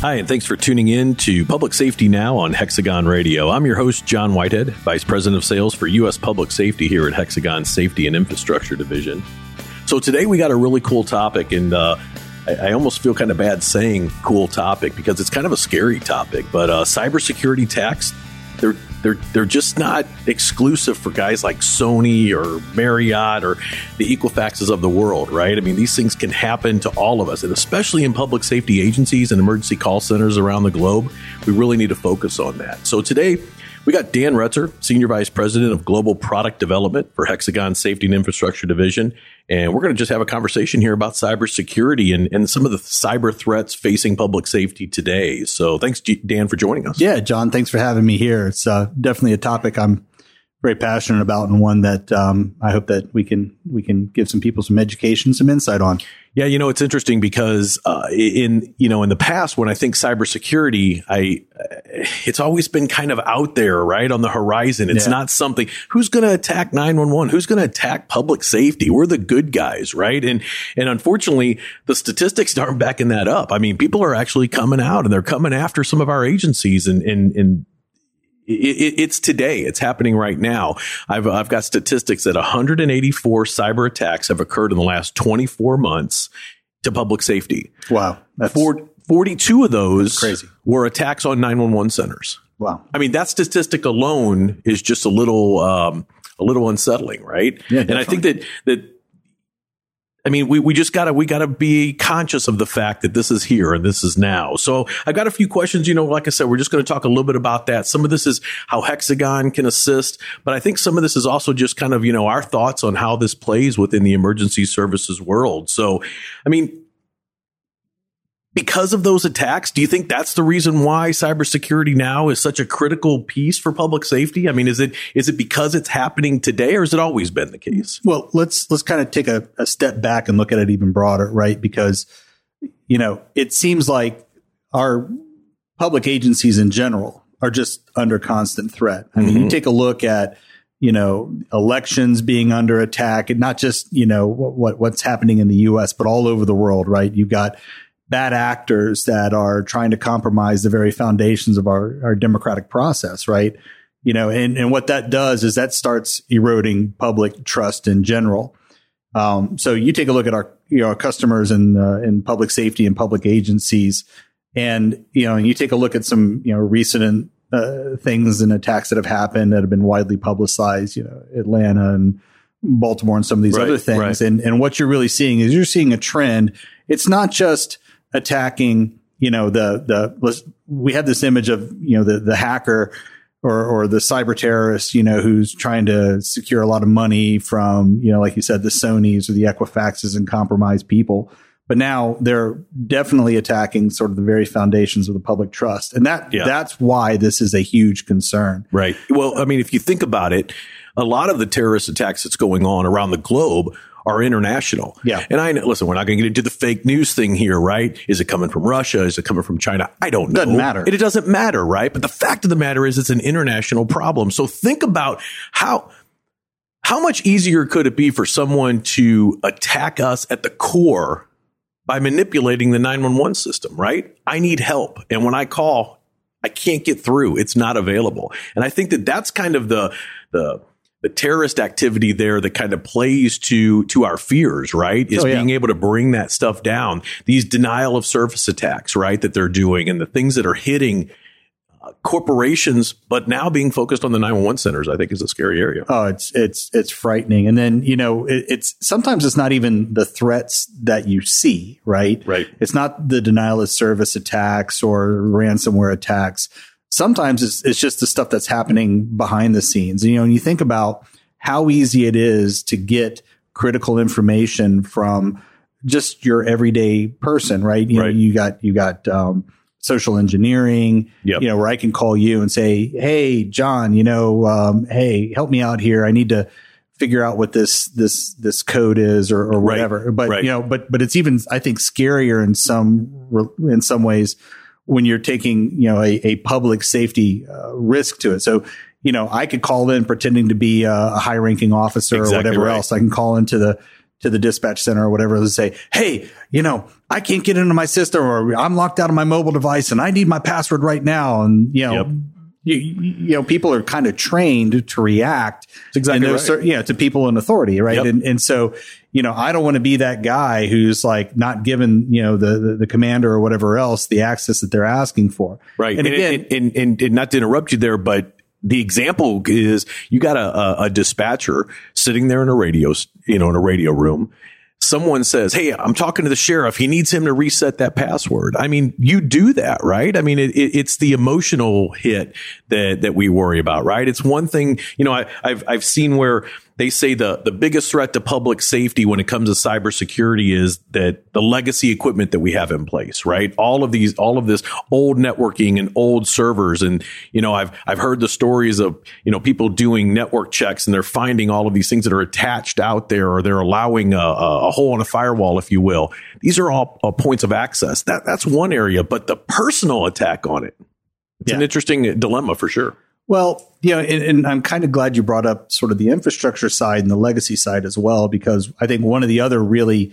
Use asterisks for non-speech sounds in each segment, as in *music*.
Hi, and thanks for tuning in to Public Safety Now on Hexagon Radio. I'm your host, John Whitehead, Vice President of Sales for U.S. Public Safety here at Hexagon Safety and Infrastructure Division. So today we got a really cool topic, and uh, I, I, almost feel kind of bad saying cool topic because it's kind of a scary topic. But uh, cybersecurity attacks, they're they're they're just not exclusive for guys like Sony or Marriott or the Equifaxes of the world, right? I mean, these things can happen to all of us, and especially in public safety agencies and emergency call centers around the globe. We really need to focus on that. So today we got Dan Retzer, Senior Vice President of Global Product Development for Hexagon Safety and Infrastructure Division. And we're going to just have a conversation here about cybersecurity and, and some of the cyber threats facing public safety today. So thanks, Dan, for joining us. Yeah, John, thanks for having me here. It's uh, definitely a topic I'm very passionate about and one that um, I hope that we can we can give some people some education, some insight on. Yeah, you know it's interesting because uh, in you know in the past when I think cybersecurity, I it's always been kind of out there, right on the horizon. It's yeah. not something who's going to attack nine one one, who's going to attack public safety. We're the good guys, right? And and unfortunately, the statistics *laughs* aren't backing that up. I mean, people are actually coming out and they're coming after some of our agencies and and and it, it's today. It's happening right now. I've, I've got statistics that 184 cyber attacks have occurred in the last 24 months to public safety. Wow. That's 42 of those crazy. were attacks on 911 centers. Wow. I mean, that statistic alone is just a little, um, a little unsettling, right? Yeah, and I think that, that I mean, we, we just gotta, we gotta be conscious of the fact that this is here and this is now. So I've got a few questions, you know, like I said, we're just going to talk a little bit about that. Some of this is how Hexagon can assist, but I think some of this is also just kind of, you know, our thoughts on how this plays within the emergency services world. So, I mean, because of those attacks? Do you think that's the reason why cybersecurity now is such a critical piece for public safety? I mean, is it is it because it's happening today, or has it always been the case? Well, let's let's kind of take a, a step back and look at it even broader, right? Because you know, it seems like our public agencies in general are just under constant threat. I mean, mm-hmm. you take a look at you know elections being under attack, and not just you know what what's happening in the U.S., but all over the world, right? You've got bad actors that are trying to compromise the very foundations of our, our democratic process, right? You know, and, and what that does is that starts eroding public trust in general. Um, so you take a look at our, you know, our customers in, uh, in public safety and public agencies, and, you know, and you take a look at some, you know, recent uh, things and attacks that have happened that have been widely publicized, you know, Atlanta and Baltimore and some of these right, other things. Right. And, and what you're really seeing is you're seeing a trend. It's not just, attacking, you know, the, the, we have this image of, you know, the, the hacker or, or the cyber terrorist, you know, who's trying to secure a lot of money from, you know, like you said, the Sonys or the Equifaxes and compromise people. But now they're definitely attacking sort of the very foundations of the public trust. And that, yeah. that's why this is a huge concern. Right. Well, I mean, if you think about it, a lot of the terrorist attacks that's going on around the globe are international. Yeah. And I know, listen, we're not going to get into the fake news thing here, right? Is it coming from Russia? Is it coming from China? I don't know. Doesn't matter. It, it doesn't matter, right? But the fact of the matter is it's an international problem. So think about how, how much easier could it be for someone to attack us at the core by manipulating the 911 system, right? I need help. And when I call, I can't get through. It's not available. And I think that that's kind of the, the, the terrorist activity there that kind of plays to to our fears, right? Is oh, yeah. being able to bring that stuff down. These denial of service attacks, right, that they're doing, and the things that are hitting uh, corporations, but now being focused on the 911 centers, I think is a scary area. Oh, it's it's it's frightening. And then you know, it, it's sometimes it's not even the threats that you see, right? Right. It's not the denial of service attacks or ransomware attacks sometimes it's, it's just the stuff that's happening behind the scenes. And, you know, when you think about how easy it is to get critical information from just your everyday person, right? You right. know, you got, you got, um, social engineering, yep. you know, where I can call you and say, Hey, John, you know, um, Hey, help me out here. I need to figure out what this, this, this code is or, or whatever. Right. But, right. you know, but, but it's even, I think scarier in some, in some ways when you're taking, you know, a, a public safety uh, risk to it. So, you know, I could call in pretending to be a, a high ranking officer exactly or whatever right. else. I can call into the, to the dispatch center or whatever and say, Hey, you know, I can't get into my system or I'm locked out of my mobile device and I need my password right now. And, you know, yep. You, you, know, people are kind of trained to react exactly right. certain, yeah, to people in authority. Right. Yep. And, and so, you know, I don't want to be that guy who's like not given, you know, the, the, the, commander or whatever else the access that they're asking for. Right. And, and again, and, and, and, not to interrupt you there, but the example is you got a, a, a dispatcher sitting there in a radio, you know, in a radio room someone says, Hey, I'm talking to the sheriff. He needs him to reset that password. I mean, you do that, right? I mean, it, it, it's the emotional hit that, that we worry about, right? It's one thing, you know, I, I've, I've seen where they say the, the biggest threat to public safety when it comes to cybersecurity is that the legacy equipment that we have in place, right? All of these, all of this old networking and old servers. And, you know, I've, I've heard the stories of, you know, people doing network checks and they're finding all of these things that are attached out there or they're allowing a, a hole in a firewall, if you will. These are all uh, points of access. That, that's one area, but the personal attack on it, it's yeah. an interesting dilemma for sure. Well, you know, and, and, I'm kind of glad you brought up sort of the infrastructure side and the legacy side as well, because I think one of the other really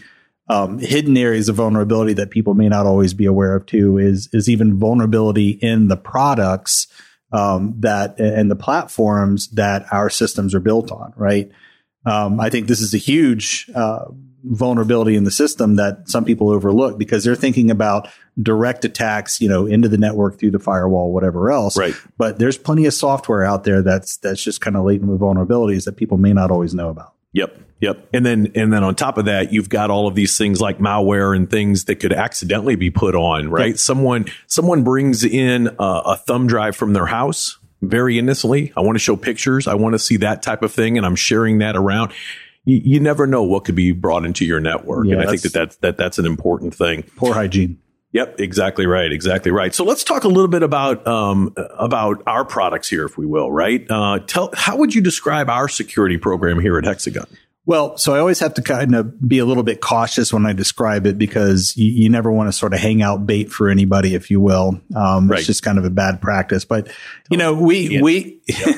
um, hidden areas of vulnerability that people may not always be aware of too is is even vulnerability in the products um, that and the platforms that our systems are built on. Right. Um, I think this is a huge uh, vulnerability in the system that some people overlook because they're thinking about direct attacks, you know, into the network through the firewall, whatever else. Right. But there's plenty of software out there that's that's just kind of latent with vulnerabilities that people may not always know about. Yep. Yep. And then and then on top of that, you've got all of these things like malware and things that could accidentally be put on, right? Yep. Someone someone brings in a, a thumb drive from their house very innocently. I want to show pictures. I want to see that type of thing and I'm sharing that around you, you never know what could be brought into your network. Yeah, and I think that that's, that that's an important thing. Poor hygiene. Yep, exactly right, exactly right. So let's talk a little bit about um, about our products here, if we will. Right? Uh, tell how would you describe our security program here at Hexagon? Well, so I always have to kind of be a little bit cautious when I describe it because you, you never want to sort of hang out bait for anybody, if you will. Um, right. It's just kind of a bad practice. But you know, we yeah. we *laughs* yep.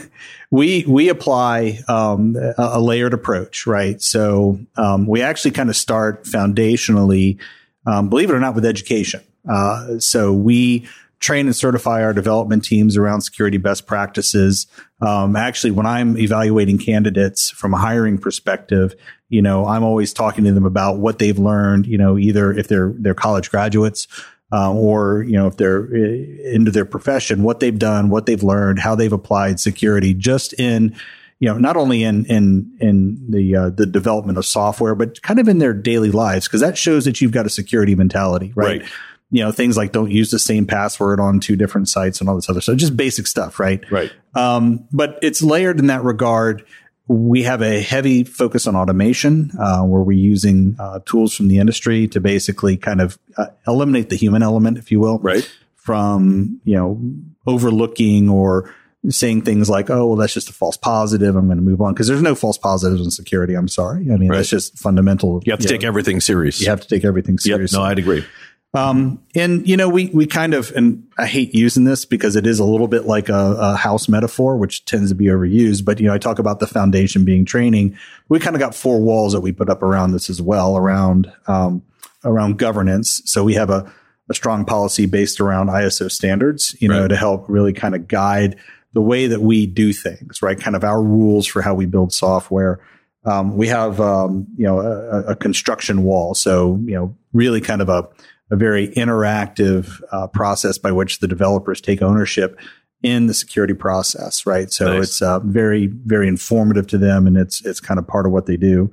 we we apply um, a, a, layered approach, right? So um, we actually kind of start foundationally, um, believe it or not, with education. Uh, so we train and certify our development teams around security best practices. Um, actually, when I'm evaluating candidates from a hiring perspective, you know, I'm always talking to them about what they've learned. You know, either if they're they're college graduates uh, or you know if they're uh, into their profession, what they've done, what they've learned, how they've applied security, just in you know not only in in in the uh, the development of software, but kind of in their daily lives, because that shows that you've got a security mentality, right? right. You know things like don't use the same password on two different sites and all this other stuff, just basic stuff, right? Right. Um, but it's layered in that regard we have a heavy focus on automation, uh, where we're using uh, tools from the industry to basically kind of uh, eliminate the human element, if you will, right? From you know overlooking or saying things like, "Oh, well, that's just a false positive. I'm going to move on," because there's no false positives in security. I'm sorry. I mean, right. that's just fundamental. You have to you take know, everything serious. You have to take everything serious. Yep. No, I'd agree. Um, and you know, we, we kind of, and I hate using this because it is a little bit like a, a, house metaphor, which tends to be overused. But, you know, I talk about the foundation being training. We kind of got four walls that we put up around this as well, around, um, around governance. So we have a, a strong policy based around ISO standards, you know, right. to help really kind of guide the way that we do things, right? Kind of our rules for how we build software. Um, we have, um, you know, a, a construction wall. So, you know, really kind of a, a very interactive uh, process by which the developers take ownership in the security process, right? So nice. it's uh, very, very informative to them, and it's it's kind of part of what they do.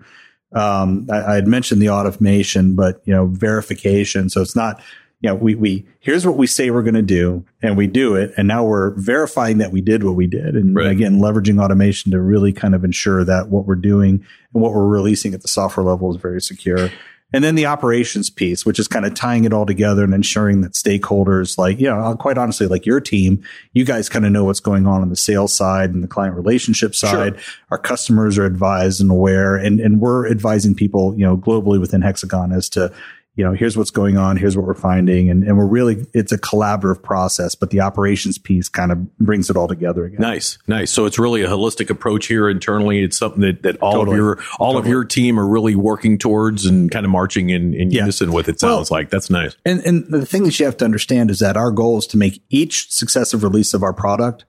Um, I, I, had mentioned the automation, but you know, verification. So it's not, you know, we we here's what we say we're going to do, and we do it, and now we're verifying that we did what we did, and right. again, leveraging automation to really kind of ensure that what we're doing and what we're releasing at the software level is very secure. And then the operations piece, which is kind of tying it all together and ensuring that stakeholders, like, you know, uh, quite honestly, like your team, you guys kind of know what's going on on the sales side and the client relationship side. Sure. Our customers are advised and aware, and, and we're advising people, you know, globally within Hexagon as to, you know, here's what's going on, here's what we're finding. And, and we're really, it's a collaborative process, but the operations piece kind of brings it all together again. Nice, nice. So it's really a holistic approach here internally. It's something that, that all Totally. of your, all of your team are really working towards and kind of marching in, in Yeah. unison with. It Well- sounds like that's nice. And, and the thing that you have to understand is that our goal is to make each successive release of our product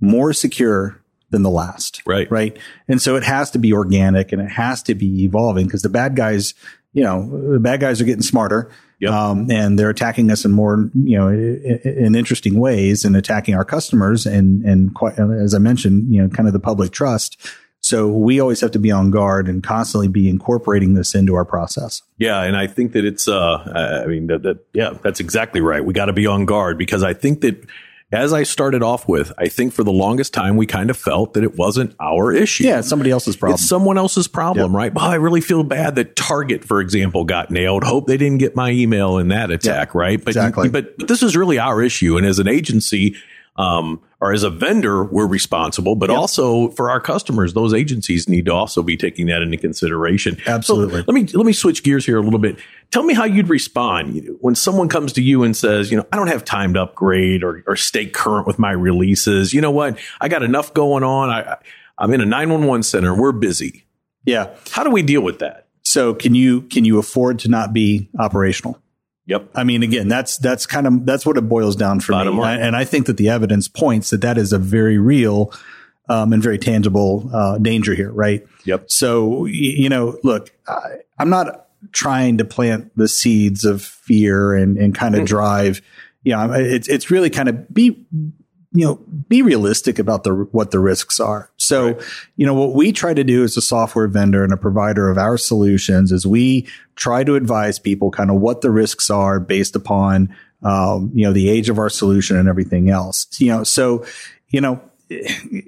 more secure than the last. Right. Right. And so it has to be organic and it has to be evolving because the bad guys, you know, the bad guys are getting smarter. Yep. Um, and they're attacking us in more, you know, in, in interesting ways and attacking our customers and, and quite, as I mentioned, you know, kind of the public trust. So we always have to be on guard and constantly be incorporating this into our process. Yeah, and I think that it's uh I mean that, that yeah, that's exactly right. We got to be on guard because I think that as I started off with, I think for the longest time we kind of felt that it wasn't our issue. Yeah. It's somebody else's problem. It's someone else's problem, right? Well, I really feel bad that Target, for example, got nailed. Hope they didn't get my email in that attack, right? But, exactly. but but this is really our issue, and as an agency, um, or as a vendor, we're responsible. But also for our customers, those agencies need to also be taking that into consideration. Absolutely. So let me let me switch gears here a little bit. Tell me how you'd respond when someone comes to you and says, you know, I don't have time to upgrade or, or stay current with my releases. You know what? I got enough going on. I, I- I'm in a 911 center. We're busy. yeah. How do we deal with that? So can you can you afford to not be operational? Yep. I mean, again, that's that's kind of that's what it boils down for Bottom me, line. and I think that the evidence points that that is a very real um, and very tangible uh, danger here, right? Yep. So you know, look, I, I'm not trying to plant the seeds of fear and and kind of drive. You know, it's it's really kind of be you know be realistic about the what the risks are. So you know what we try to do as a software vendor and a provider of our solutions is we try to advise people kind of what the risks are based upon um, you know the age of our solution and everything else. You know, so you know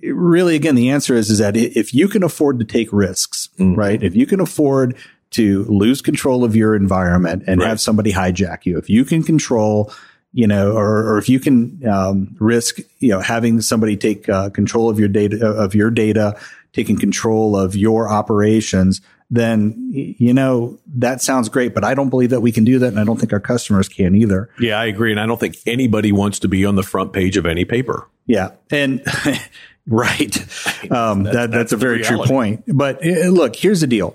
really again the answer is is that if you can afford to take risks right if you can afford to lose control of your environment and Right. have somebody hijack you if you can control you know or, or if you can um, risk you know having somebody take uh, control of your data of your data taking control of your operations then you know that sounds great but i don't believe that we can do that and i don't think our customers can either Yeah, I agree. And I don't think anybody wants to be on the front page of any paper. Yeah. And *laughs* right. *laughs* Um, that, that's, a the very true point. But uh, look, here's the deal.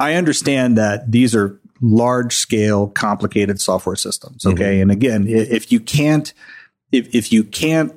I understand that these are large scale, complicated software systems. Mm-hmm. Okay. And again, if you can't, if, if you can't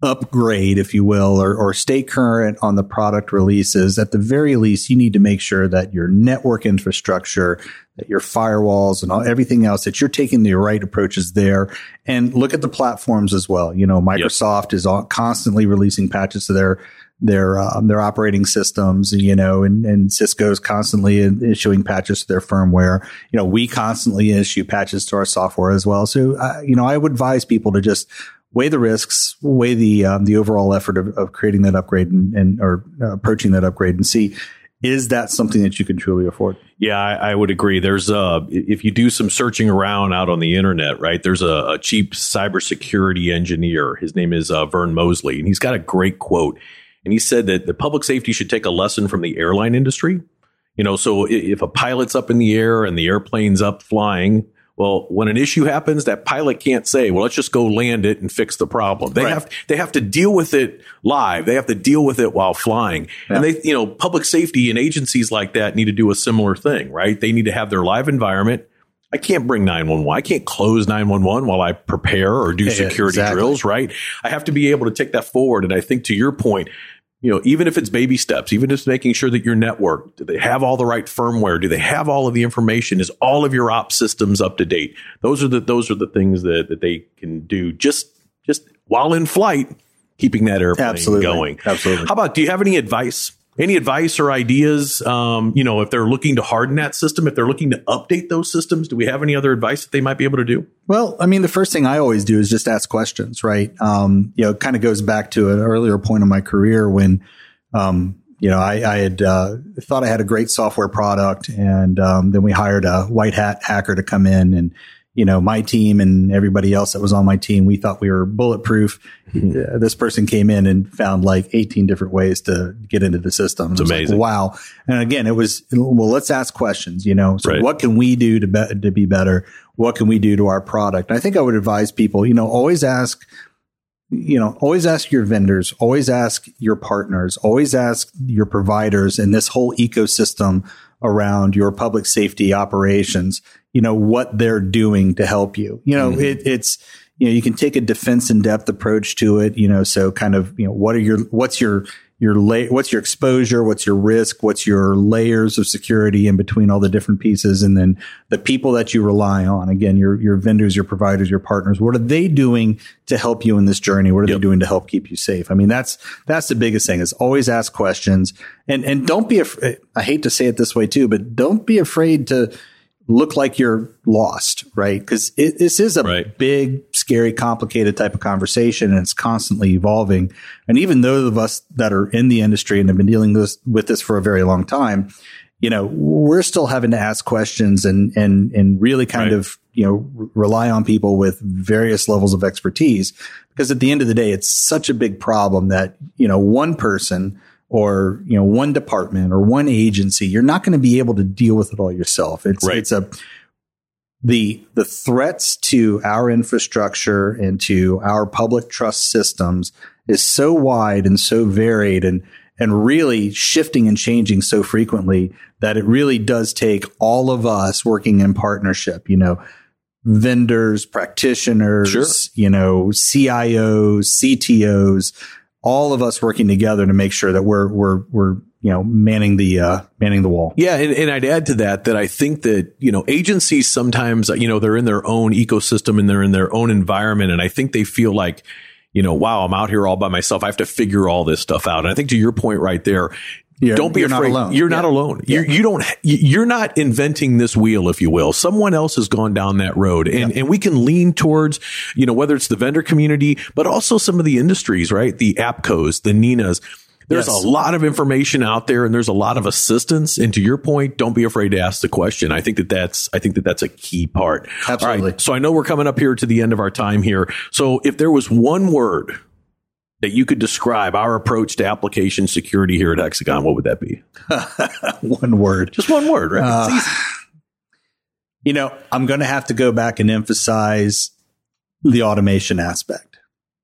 upgrade, if you will, or, or stay current on the product releases, at the very least, you need to make sure that your network infrastructure, that your firewalls and all, everything else, that you're taking the right approaches there. And look at the platforms as well. You know, Microsoft is all, constantly releasing patches to their their um, their operating systems, you know, and, and Cisco's constantly issuing patches to their firmware. You know, we constantly issue patches to our software as well. So, uh, you know, I would advise people to just weigh the risks, weigh the um, the overall effort of, of creating that upgrade and, and or uh, approaching that upgrade, and see is that something that you can truly afford. Yeah, I, I would agree. There's uh if you do some searching around out on the internet, right? There's a, a cheap cybersecurity engineer. His name is uh, Vern Mosley, and he's got a great quote. And he said that the public safety should take a lesson from the airline industry. You know, so if a pilot's up in the air and the airplane's up flying, well, when an issue happens, that pilot can't say, "Well, let's just go land it and fix the problem." They Right. have they have to deal with it live. They have to deal with it while flying. And they, you know, public safety and agencies like that need to do a similar thing, right? They need to have their live environment. I can't bring 911. I can't close 911 while I prepare or do Yeah, security exactly. drills, right? I have to be able to take that forward. And I think to your point, you know, even if it's baby steps, even just making sure that your network, do they have all the right firmware? Do they have all of the information? Is all of your op systems up to date? Those are the those are the things that, that they can do just just while in flight, keeping that airplane Absolutely. going. Absolutely. How about do you have any advice? Any advice or ideas? Um, you know, if they're looking to harden that system, if they're looking to update those systems, do we have any other advice that they might be able to do? Well, I mean, the first thing I always do is just ask questions, right? Um, you know, it kind of goes back to an earlier point in my career when, um, you know, I, I had uh, thought I had a great software product, and um, then we hired a white hat hacker to come in and, you know, my team and everybody else that was on my team, we thought we were bulletproof. Uh, this person came in and found like 18 different ways to get into the system. It's amazing. Like, wow. And again, it was, well, let's ask questions, you know, so Right. what can we do to be, to be better? What can we do to our product? And I think I would advise people, you know, always ask, you know, always ask your vendors, always ask your partners, always ask your providers in this whole ecosystem around your public safety operations, you know, what they're doing to help you. You know, mm-hmm. it, it's, you know, you can take a defense in depth approach to it, you know, so kind of, you know, what are your, what's your, your lay, what's your exposure? What's your risk? What's your layers of security in between all the different pieces? And then the people that you rely on, again, your, your vendors, your providers, your partners, what are they doing to help you in this journey? What are Yep. they doing to help keep you safe? I mean, that's, that's the biggest thing is always ask questions and, and don't be, af- I hate to say it this way too, but don't be afraid to look like you're lost, right? Cause this is a Right. big, scary, complicated type of conversation and it's constantly evolving. And even those of us that are in the industry and have been dealing this, with this for a very long time, you know, we're still having to ask questions and, and, and really kind Right. of, you know, r- rely on people with various levels of expertise. Because at the end of the day, it's such a big problem that, you know, one person or, you know, one department or one agency, you're not going to be able to deal with it all yourself. It's, Right. it's a, the the threats to our infrastructure and to our public trust systems is so wide and so varied and and really shifting and changing so frequently that it really does take all of us working in partnership you know vendors practitioners Sure. you know CIOs CTOs all of us working together to make sure that we're we're we're you know manning the uh manning the wall Yeah, and, and I'd add to that that I think that you know agencies sometimes you know they're in their own ecosystem and they're in their own environment, and I think they feel like you know, wow, I'm out here all by myself. I have to figure all this stuff out. And I think to your point right there, You're- don't be you're not afraid. alone. You're not Yeah. alone. You you don't you're not inventing this wheel, if you will. Someone else has gone down that road, and and we can lean towards you know whether it's the vendor community, but also some of the industries, right? The APCOs, the NENAs. There's Yes. a lot of information out there, and there's a lot of assistance. And to your point, don't be afraid to ask the question. I think that that's I think that that's a key part. Absolutely. right, so I know we're coming up here to the end of our time here. So if there was one word that you could describe our approach to application security here at Hexagon, what would that be? *laughs* one word Just one word, right? Uh, You know, I'm going to have to go back and emphasize the automation aspect.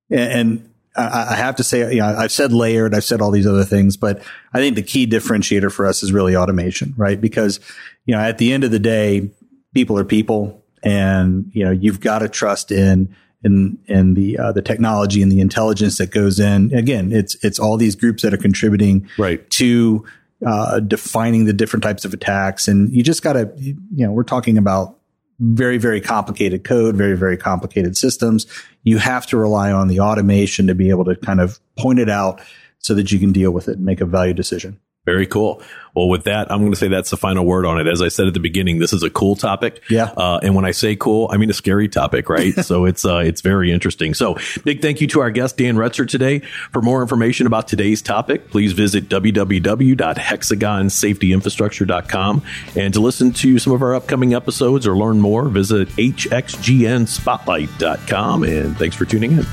And, and I, I have to say, you know, I've said layered, I've said all these other things, but I think the key differentiator for us is really automation, right? Because, you know, at the end of the day, people are people and, you know, you've got to trust in, in, in the, uh, the technology and the intelligence that goes in. Again, it's, it's all these groups that are contributing Right. to uh, defining the different types of attacks. And you just got to, you know, we're talking about very, very complicated code, very, very complicated systems. You have to rely on the automation to be able to kind of point it out so that you can deal with it and make a value decision. Very cool. Well, with that, I'm going to say that's the final word on it. As I said at the beginning, this is a cool topic. Yeah. Uh, and when I say cool, I mean a scary topic, right? *laughs* so it's uh, it's very interesting. So big thank you to our guest Dan Retzer today. For more information about today's topic, please visit www.hexagonsafetyinfrastructure.com. And to listen to some of our upcoming episodes or learn more, visit hxgnspotlight.com. And thanks for tuning in.